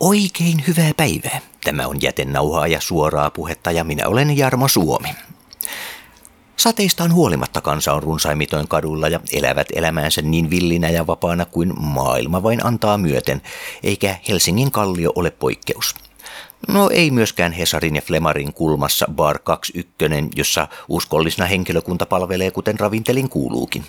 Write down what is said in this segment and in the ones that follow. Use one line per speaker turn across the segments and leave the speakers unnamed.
Oikein hyvää päivää. Tämä on jätenauhaa ja suoraa puhetta ja minä olen Jarmo Suomi. Sateista on huolimatta kansa on runsaimmitoin kadulla ja elävät elämäänsä niin villinä ja vapaana kuin maailma vain antaa myöten, eikä Helsingin kallio ole poikkeus. No ei myöskään Hesarin ja Flemarin kulmassa Bar 21, jossa uskollisena henkilökunta palvelee kuten ravintelin kuuluukin.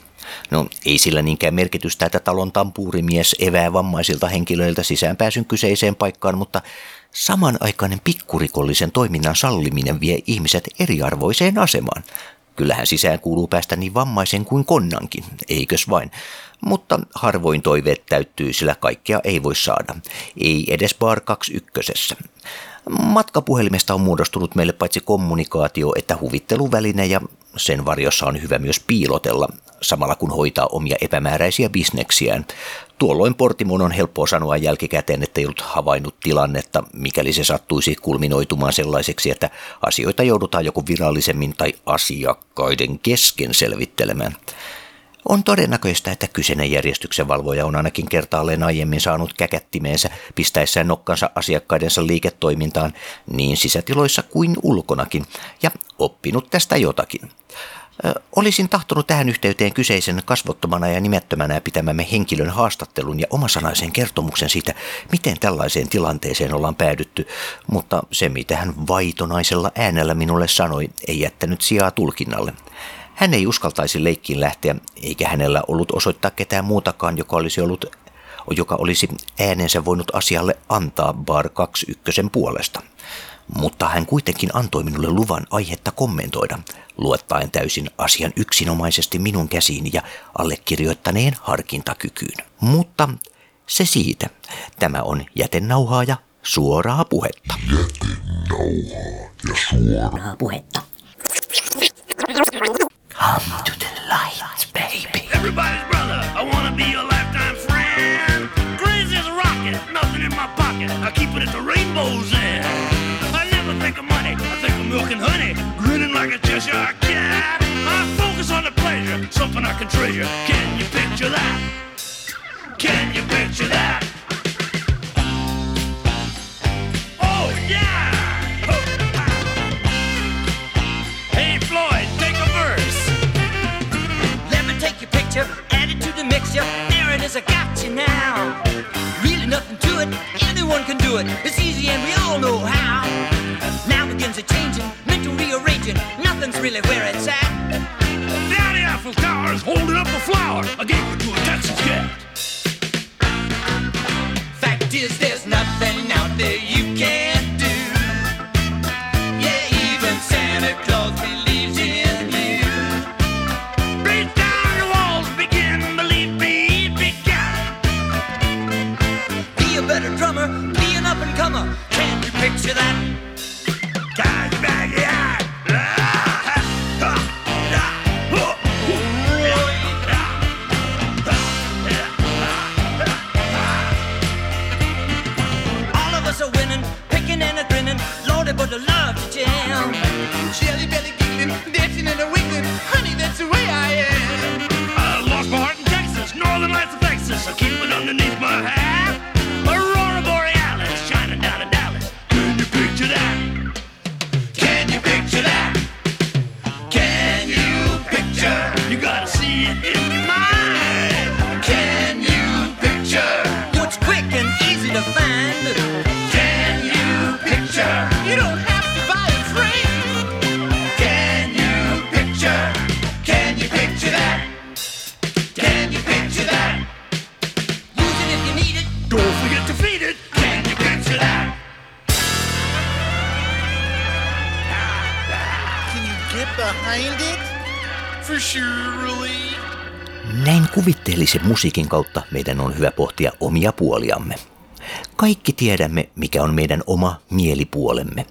No ei sillä niinkään merkitystä, että talon tampuurimies evää vammaisilta henkilöiltä sisäänpääsyn kyseiseen paikkaan, mutta samanaikainen pikkurikollisen toiminnan salliminen vie ihmiset eriarvoiseen asemaan. Kyllähän sisään kuuluu päästä niin vammaisen kuin konnankin, eikös vain? Mutta harvoin toiveet täyttyy, sillä kaikkea ei voi saada. Ei edes Bar 21. Matkapuhelimesta on muodostunut meille paitsi kommunikaatio että huvitteluväline ja sen varjossa on hyvä myös piilotella, samalla kun hoitaa omia epämääräisiä bisneksiään. Tuolloin Portimon on helppoa sanoa jälkikäteen, että ei ollut havainnut tilannetta, mikäli se sattuisi kulminoitumaan sellaiseksi, että asioita joudutaan joko virallisemmin tai asiakkaiden kesken selvittelemään. On todennäköistä, että kyseinen järjestyksen valvoja on ainakin kertaalleen aiemmin saanut käkättimeensä pistäessään nokkansa asiakkaidensa liiketoimintaan niin sisätiloissa kuin ulkonakin ja oppinut tästä jotakin. Olisin tahtonut tähän yhteyteen kyseisen kasvottomana ja nimettömänä pitämämme henkilön haastattelun ja omasanaisen kertomuksen siitä, miten tällaiseen tilanteeseen ollaan päädytty, mutta se mitä hän vaitonaisella äänellä minulle sanoi, ei jättänyt sijaa tulkinnalle. Hän ei uskaltaisi leikkiin lähteä, eikä hänellä ollut osoittaa ketään muutakaan, joka olisi ollut joka olisi äänensä voinut asialle antaa Bar 21 puolesta. Mutta hän kuitenkin antoi minulle luvan aihetta kommentoida, luottaen täysin asian yksinomaisesti minun käsiini ja allekirjoittaneen harkintakykyyn. Mutta se siitä. Tämä on jätenauhaa ja suoraa puhetta.
Jätenauhaa ja suoraa
puhetta.
Come to the light, baby.
Everybody's brother, I wanna be your lifetime friend. Crazy as a rocket, nothing in my pocket. I keep it at the rainbow's end. Of money, I think of milk and honey. Grinning like a Cheshire cat. I focus on the pleasure, something I can treasure. Can you picture that? Can you picture that? Oh yeah! Hey Floyd, take a verse.
Let me take your picture, add it to the mixture. There it is, I got you now. Really nothing to it, anyone can do it. It's easy and we all know how. Now begins a changing, mental rearranging. Nothing's really where it's at.
Down the Eiffel Tower's holding up a flower. I gave it to a Texas cat.
Fact is, there's nothing
musiikin kautta meidän on hyvä pohtia omia puoliamme. Kaikki tiedämme, mikä on meidän oma mielipuolemme.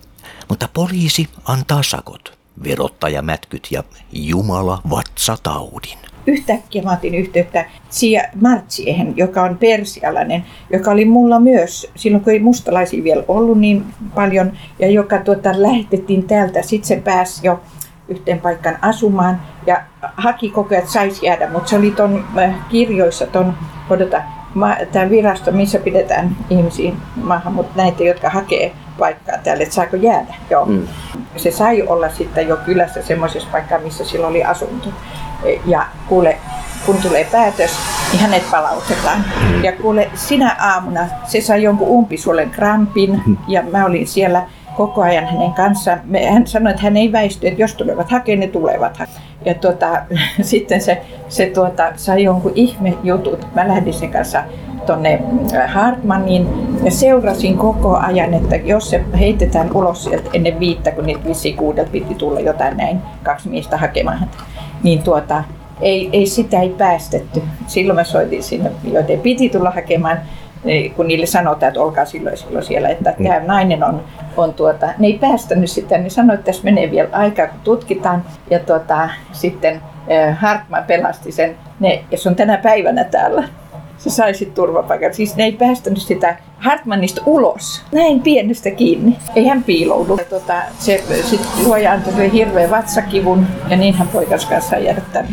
Mutta poliisi antaa sakot, verottaja mätkyt ja Jumala vatsataudin.
yhtäkkiä mä otin yhteyttä Sia Martsiehen, joka on persialainen, joka oli mulla myös silloin, kun ei mustalaisia vielä ollut niin paljon, ja joka tuota, lähetettiin täältä. Sitten se pääsi jo yhteen paikkaan asumaan ja haki koko ajan, että saisi jäädä, mutta se oli ton äh, kirjoissa ton, odota, tämä virasto, missä pidetään ihmisiä maahan, mutta näitä, jotka hakee paikkaa täällä, että saako jäädä. Joo. Mm. Se sai olla sitten jo kylässä semmoisessa paikkaa, missä sillä oli asunto. Ja kuule, kun tulee päätös, niin hänet palautetaan. Ja kuule, sinä aamuna se sai jonkun umpisuolen krampin ja mä olin siellä koko ajan hänen kanssaan. Hän sanoi, että hän ei väisty, että jos tulevat hakemaan, ne tulevat. Ja tuota, sitten se, se tuota, sai jonkun ihme jutut. Mä lähdin sen kanssa tuonne Hartmaniin ja seurasin koko ajan, että jos se heitetään ulos sieltä ennen viittä, kun niitä vissiin kuudelta piti tulla jotain näin, kaksi miestä hakemaan niin tuota, ei, ei sitä ei päästetty. Silloin mä soitin sinne, joiden piti tulla hakemaan, kun niille sanotaan, että olkaa silloin, silloin siellä, että mm. tämä nainen on, on tuota, ne ei päästänyt sitä, niin sanoi, että tässä menee vielä aikaa, kun tutkitaan. Ja tuota, sitten äh, Hartman pelasti sen, ne, ja se on tänä päivänä täällä. Se sai sitten turvapaikan. Siis ne ei päästänyt sitä Hartmanista ulos. Näin pienestä kiinni. Ei hän piiloudu. Ja tuota, se sitten luoja antoi hirveän vatsakivun ja niin hän poikas kanssa jäädä tänne.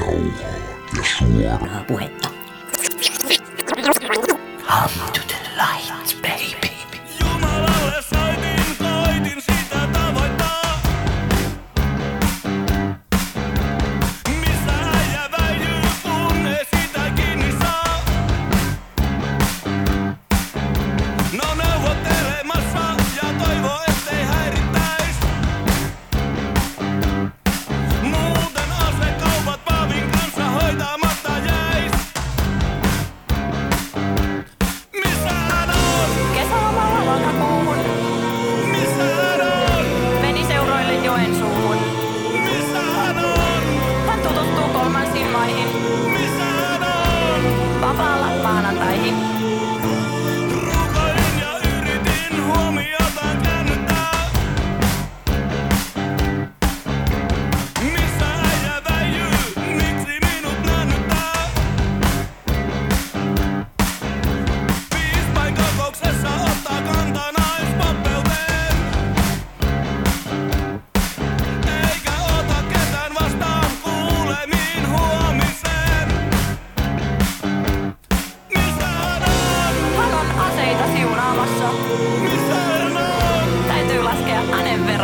Jätenauhaa ja suoraa.
Puhetta. Come to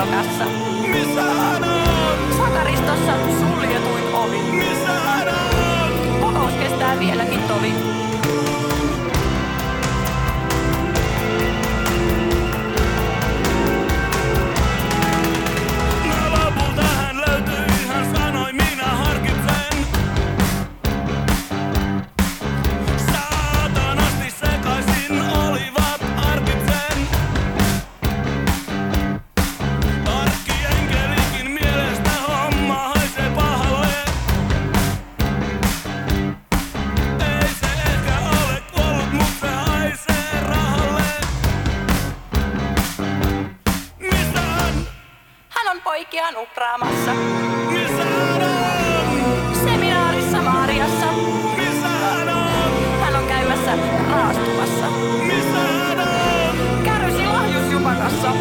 on?
Sakaristossa suljetuin ovi, kokous kestää vieläkin tovi.
Hän
on? seminaarissa Maariassa.
Hän on?
Käymässä raastumassa, kärrysi lahjusjupakassa.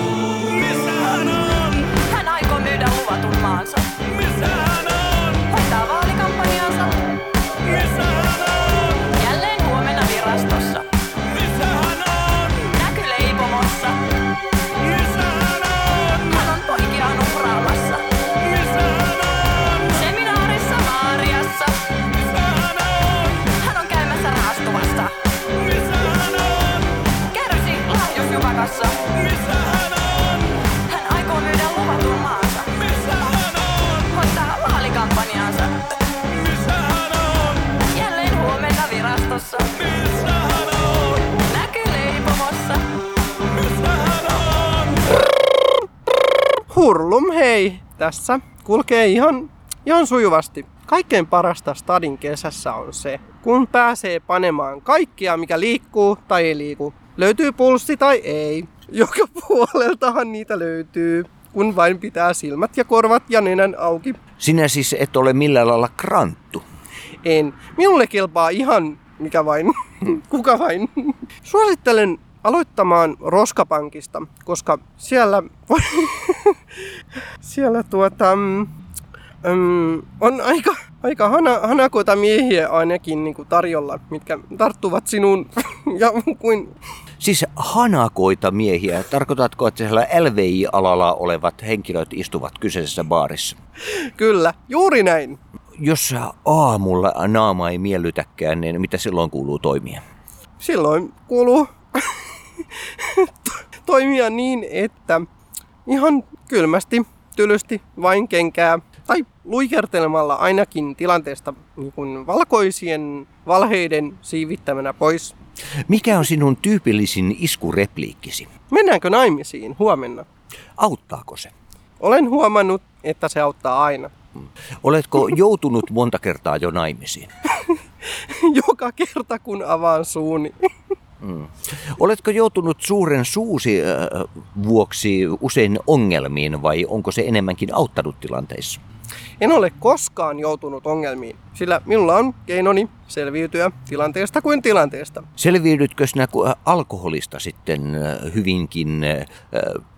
Tässä kulkee ihan, ihan sujuvasti. Kaikkein parasta stadin kesässä on se, kun pääsee panemaan kaikkia, mikä liikkuu tai ei liiku. Löytyy pulssi tai ei. Joka puoleltahan niitä löytyy, kun vain pitää silmät ja korvat ja nenän auki.
Sinä siis et ole millään lailla kranttu.
En. Minulle kelpaa ihan mikä vain, kuka vain. Suosittelen aloittamaan Roskapankista, koska siellä, siellä tuota, mm, on aika aika hana, hanakoita miehiä ainakin niin kuin tarjolla, mitkä tarttuvat sinuun ja kuin
Siis hanakoita miehiä. Tarkoitatko, että siellä LVI-alalla olevat henkilöt istuvat kyseisessä baarissa?
kyllä, juuri näin.
Jos aamulla naama ei miellytäkään, niin mitä silloin kuuluu toimia?
Silloin kuuluu toimia niin, että ihan kylmästi, tylysti, vain kenkää tai luikertelemalla ainakin tilanteesta niin kuin valkoisien valheiden siivittämänä pois.
Mikä on sinun tyypillisin iskurepliikkisi?
Mennäänkö naimisiin huomenna?
Auttaako se?
Olen huomannut, että se auttaa aina.
Oletko joutunut monta kertaa jo naimisiin?
Joka kerta kun avaan suuni.
Oletko joutunut suuren suusi äh, vuoksi usein ongelmiin vai onko se enemmänkin auttanut tilanteissa?
En ole koskaan joutunut ongelmiin, sillä minulla on keinoni selviytyä tilanteesta kuin tilanteesta.
Selviydytkö sinä äh, alkoholista sitten äh, hyvinkin,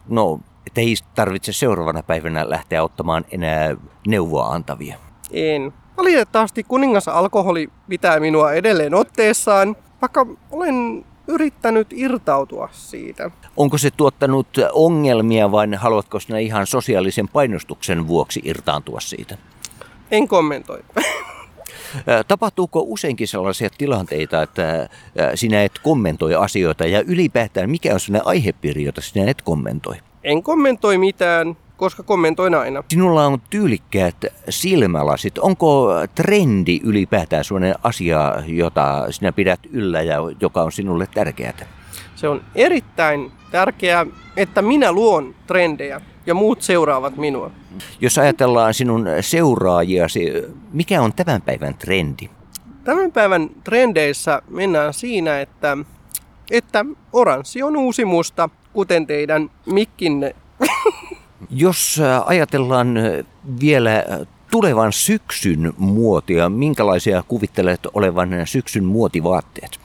no, että ei tarvitse seuraavana päivänä lähteä ottamaan enää neuvoa antavia?
En. Valitettavasti kuningas alkoholi pitää minua edelleen otteessaan, vaikka olen yrittänyt irtautua siitä.
Onko se tuottanut ongelmia vai haluatko sinä ihan sosiaalisen painostuksen vuoksi irtaantua siitä?
En kommentoi.
Tapahtuuko useinkin sellaisia tilanteita, että sinä et kommentoi asioita ja ylipäätään mikä on sellainen aihepiiri, jota sinä et kommentoi?
En kommentoi mitään, koska kommentoin aina.
Sinulla on tyylikkäät silmälasit. Onko trendi ylipäätään sellainen asia, jota sinä pidät yllä ja joka on sinulle tärkeää?
Se on erittäin tärkeää, että minä luon trendejä ja muut seuraavat minua.
Jos ajatellaan sinun seuraajiasi, mikä on tämän päivän trendi?
Tämän päivän trendeissä mennään siinä, että, että oranssi on uusi musta, kuten teidän mikkinne.
Jos ä, ajatellaan ä, vielä ä, tulevan syksyn muotia, minkälaisia kuvittelet olevan syksyn muotivaatteet?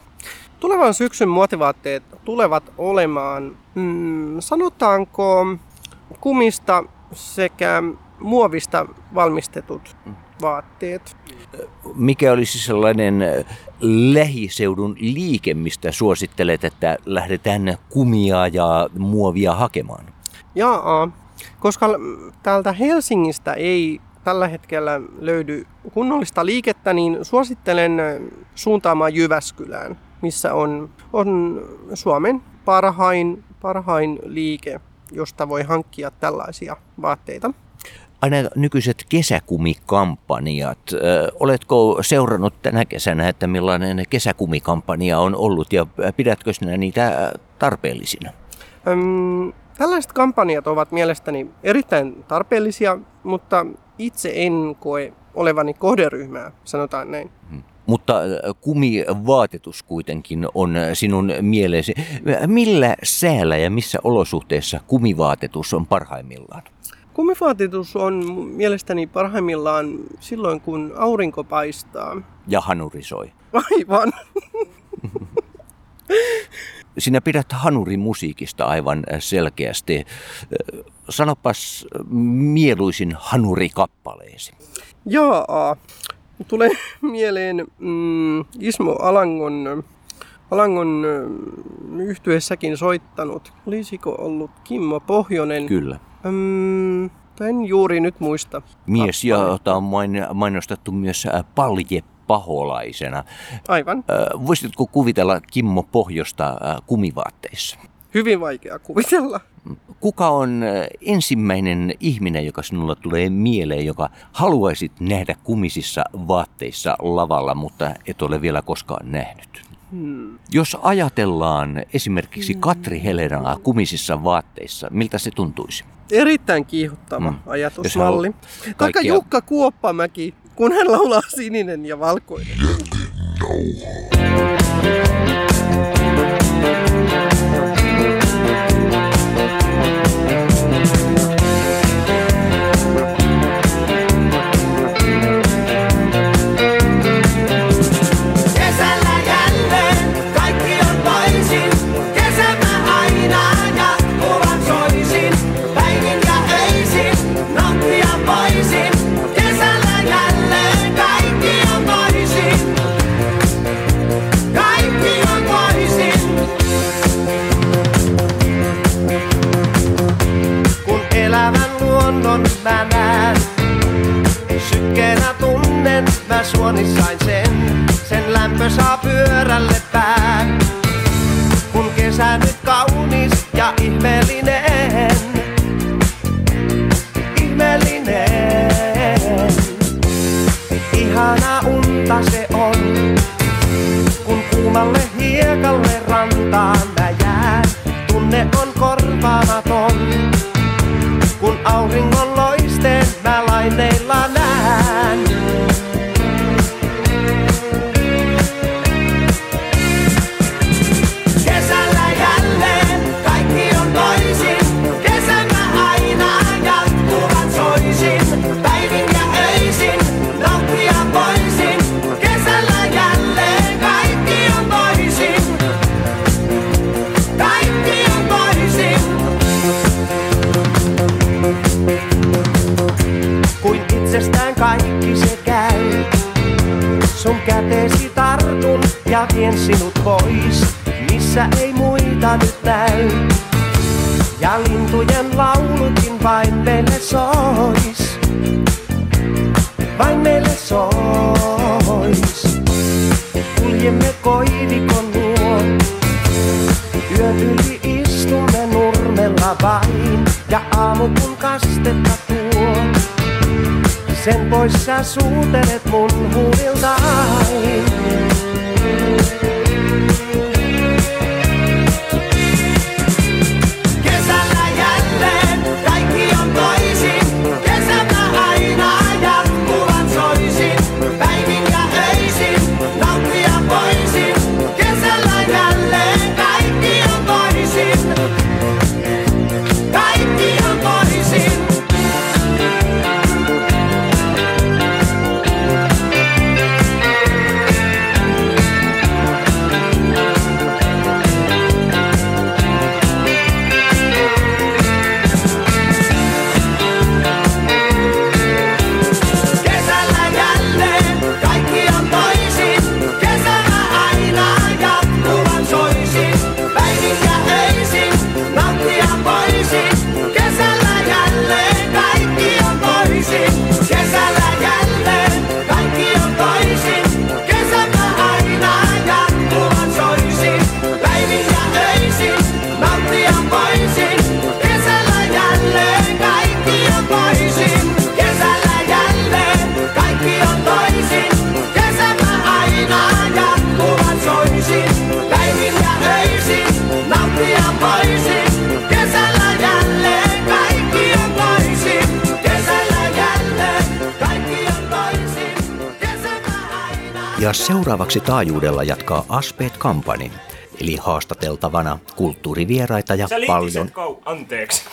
Tulevan syksyn muotivaatteet tulevat olemaan, mm, sanotaanko, kumista sekä muovista valmistetut vaatteet.
Mikä olisi sellainen lähiseudun liike, mistä suosittelet, että lähdetään kumia ja muovia hakemaan?
Jaa, koska täältä Helsingistä ei tällä hetkellä löydy kunnollista liikettä, niin suosittelen suuntaamaan Jyväskylään, missä on, on Suomen parhain, parhain liike, josta voi hankkia tällaisia vaatteita.
Aina nykyiset kesäkumikampanjat. Oletko seurannut tänä kesänä, että millainen kesäkumikampanja on ollut ja pidätkö sinä niitä tarpeellisina?
Öm, tällaiset kampanjat ovat mielestäni erittäin tarpeellisia, mutta itse en koe olevani kohderyhmää, sanotaan näin.
Mutta ö, kumivaatetus kuitenkin on sinun mieleesi. Millä säällä ja missä olosuhteissa kumivaatetus on parhaimmillaan?
Kumivaatetus on mielestäni parhaimmillaan silloin, kun aurinko paistaa.
Ja hanurisoi.
Aivan.
Sinä pidät hanurimusiikista aivan selkeästi. Ö, Sanopas mieluisin hanurikappaleesi.
Jaa. Tulee mieleen mm, Ismo Alangon, Alangon yhtyessäkin soittanut. Olisiko ollut Kimmo Pohjonen?
Kyllä.
Mm, en juuri nyt muista.
Mies, jota on main- mainostettu myös Palje Paholaisena.
Aivan.
Voisitko kuvitella Kimmo Pohjosta kumivaatteissa?
Hyvin vaikea kuvitella.
Kuka on ensimmäinen ihminen, joka sinulla tulee mieleen, joka haluaisit nähdä kumisissa vaatteissa lavalla, mutta et ole vielä koskaan nähnyt?
Hmm.
Jos ajatellaan esimerkiksi Katri Helenaa kumisissa vaatteissa, miltä se tuntuisi?
Erittäin kiihottava
Mm.
ajatusmalli. Taikka Jukka Kuoppamäki, kun hän laulaa sininen ja valkoinen.
Kesällä
luonnon mä näen. Niin sykkeenä tunnen, mä suoni sen. Sen lämpö saa pyörälle pään. Kastetta tuo. Sen pois sä suutelet mun huuliltain. Kesällä Ja
seuraavaksi taajuudella jatkaa Aspeet Company, eli haastateltavana kulttuurivieraita ja
Sä
paljon...
kau... Anteeksi.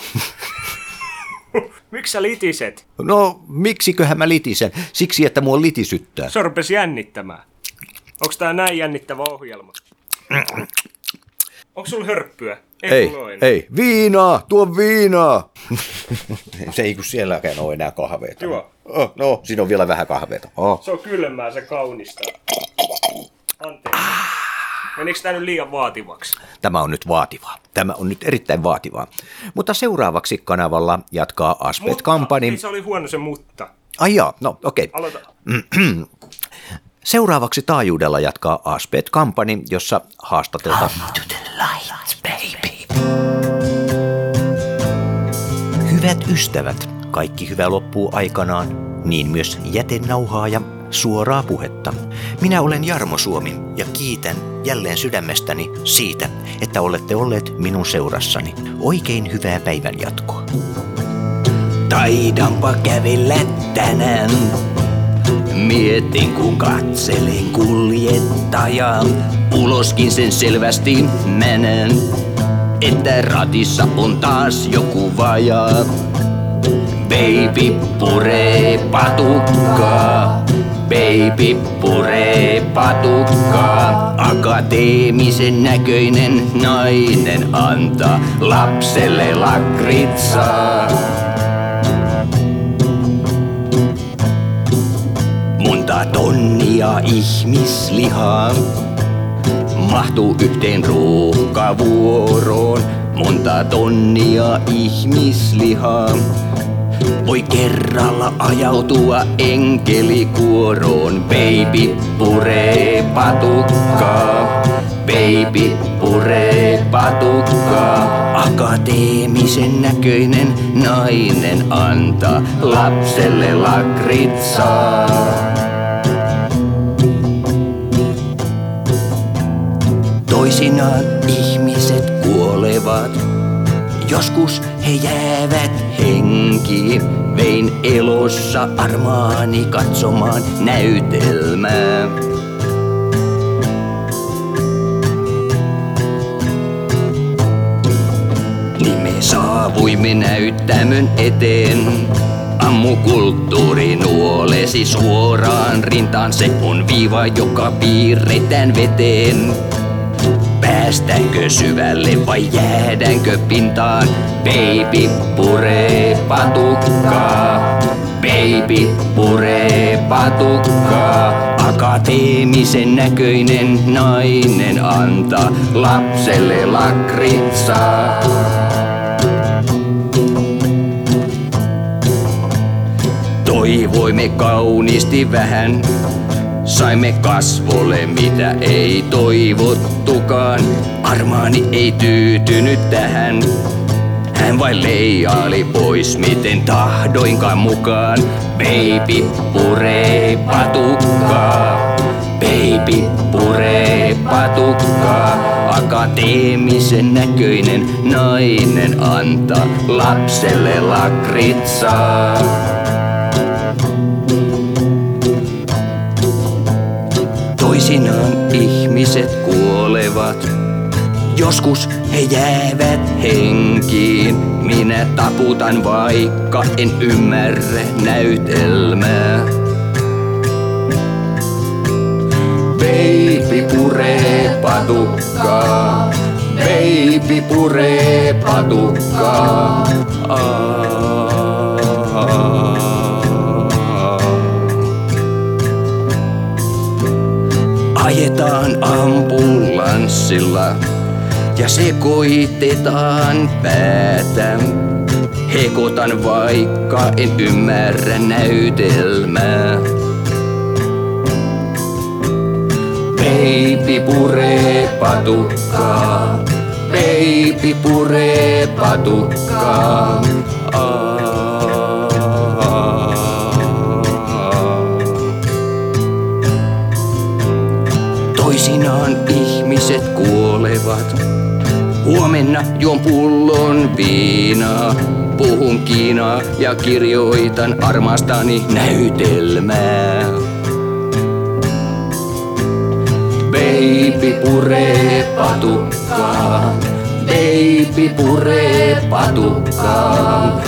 Miksi sä litiset?
No, miksiköhän mä litisen? Siksi, että mua litisyttää.
Se rupesi jännittämään. Onks tää näin jännittävä ohjelma? Onks sulla hörppyä?
Ei,
enää.
ei. Viinaa, tuo viinaa. se ei kun sielläkään ole enää kahveita.
Juo.
Oh, no, siinä on vielä vähän kahveita. Oh.
Se on kylmää, se kaunistaa. Anteeksi. Menikö tää nyt liian vaativaksi?
Tämä on nyt vaativaa. Tämä on nyt erittäin vaativaa. Mutta seuraavaksi kanavalla jatkaa Aspeet Company.
Niin se oli huono se mutta.
Ai jaa, no okei. Okay.
Aloita.
Seuraavaksi taajuudella jatkaa Aspeet Company, jossa haastateltaan... Hyvät ystävät, kaikki hyvä loppuu aikanaan, niin myös jätenauhaa ja suoraa puhetta. Minä olen Jarmo Suomi ja kiitän jälleen sydämestäni siitä, että olette olleet minun seurassani. Oikein hyvää päivän jatkoa. Taidanpa kävellä tänään. Mietin kun katselen kuljettajaa, uloskin sen selvästi menen, että ratissa on taas joku vajaa. Baby puree patukkaa, baby puree patukkaa. Akateemisen näköinen nainen antaa lapselle lakritsaa. Monta tonnia ihmislihaa mahtuu yhteen ruuhkavuoroon. Monta tonnia ihmislihaa voi kerralla ajautua enkelikuoroon. Baby puree patukkaa, baby puree patukkaa. Akateemisen näköinen nainen antaa lapselle lakritsaa. Toisinaan ihmiset kuolevat, joskus he jäävät henkiin. Vein elossa armaani katsomaan näytelmää. Niin me saavuimme näyttämön eteen. Ammukulttuuri nuolesi suoraan rintaan. Se on viiva, joka piirretään veteen. Päästäänkö syvälle vai jäädäänkö pintaan? Baby puree patukkaa. Baby puree patukkaa, akateemisen näköinen nainen antaa lapselle lakritsaa. Toivoimme kauniisti vähän, saimme kasvolle mitä ei toivottukaan. Armaani ei tyytynyt tähän, hän vain leijaili pois, miten tahdoinkaan mukaan. Baby puree patukkaa, baby puree patukkaa. Akateemisen näköinen nainen antaa lapselle lakritsaa. Taputan vaikka en ymmärrä näytelmää. Baby puree patukkaa, baby puree patukkaa. Ajetaan ambulanssilla ja sekoitetaan päätä. Hekotan vaikka en ymmärrä näytelmää. Baby puree patukkaa, baby puree patukkaa. Toisinaan ihmiset kuolevat. Huomenna juon pullon viinaa. Puhun kiinaa ja kirjoitan armastani näytelmää. Baby puree patukkaa, baby puree patukkaa.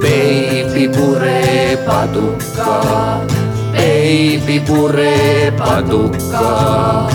Baby puree patukkaa, baby puree patukkaa.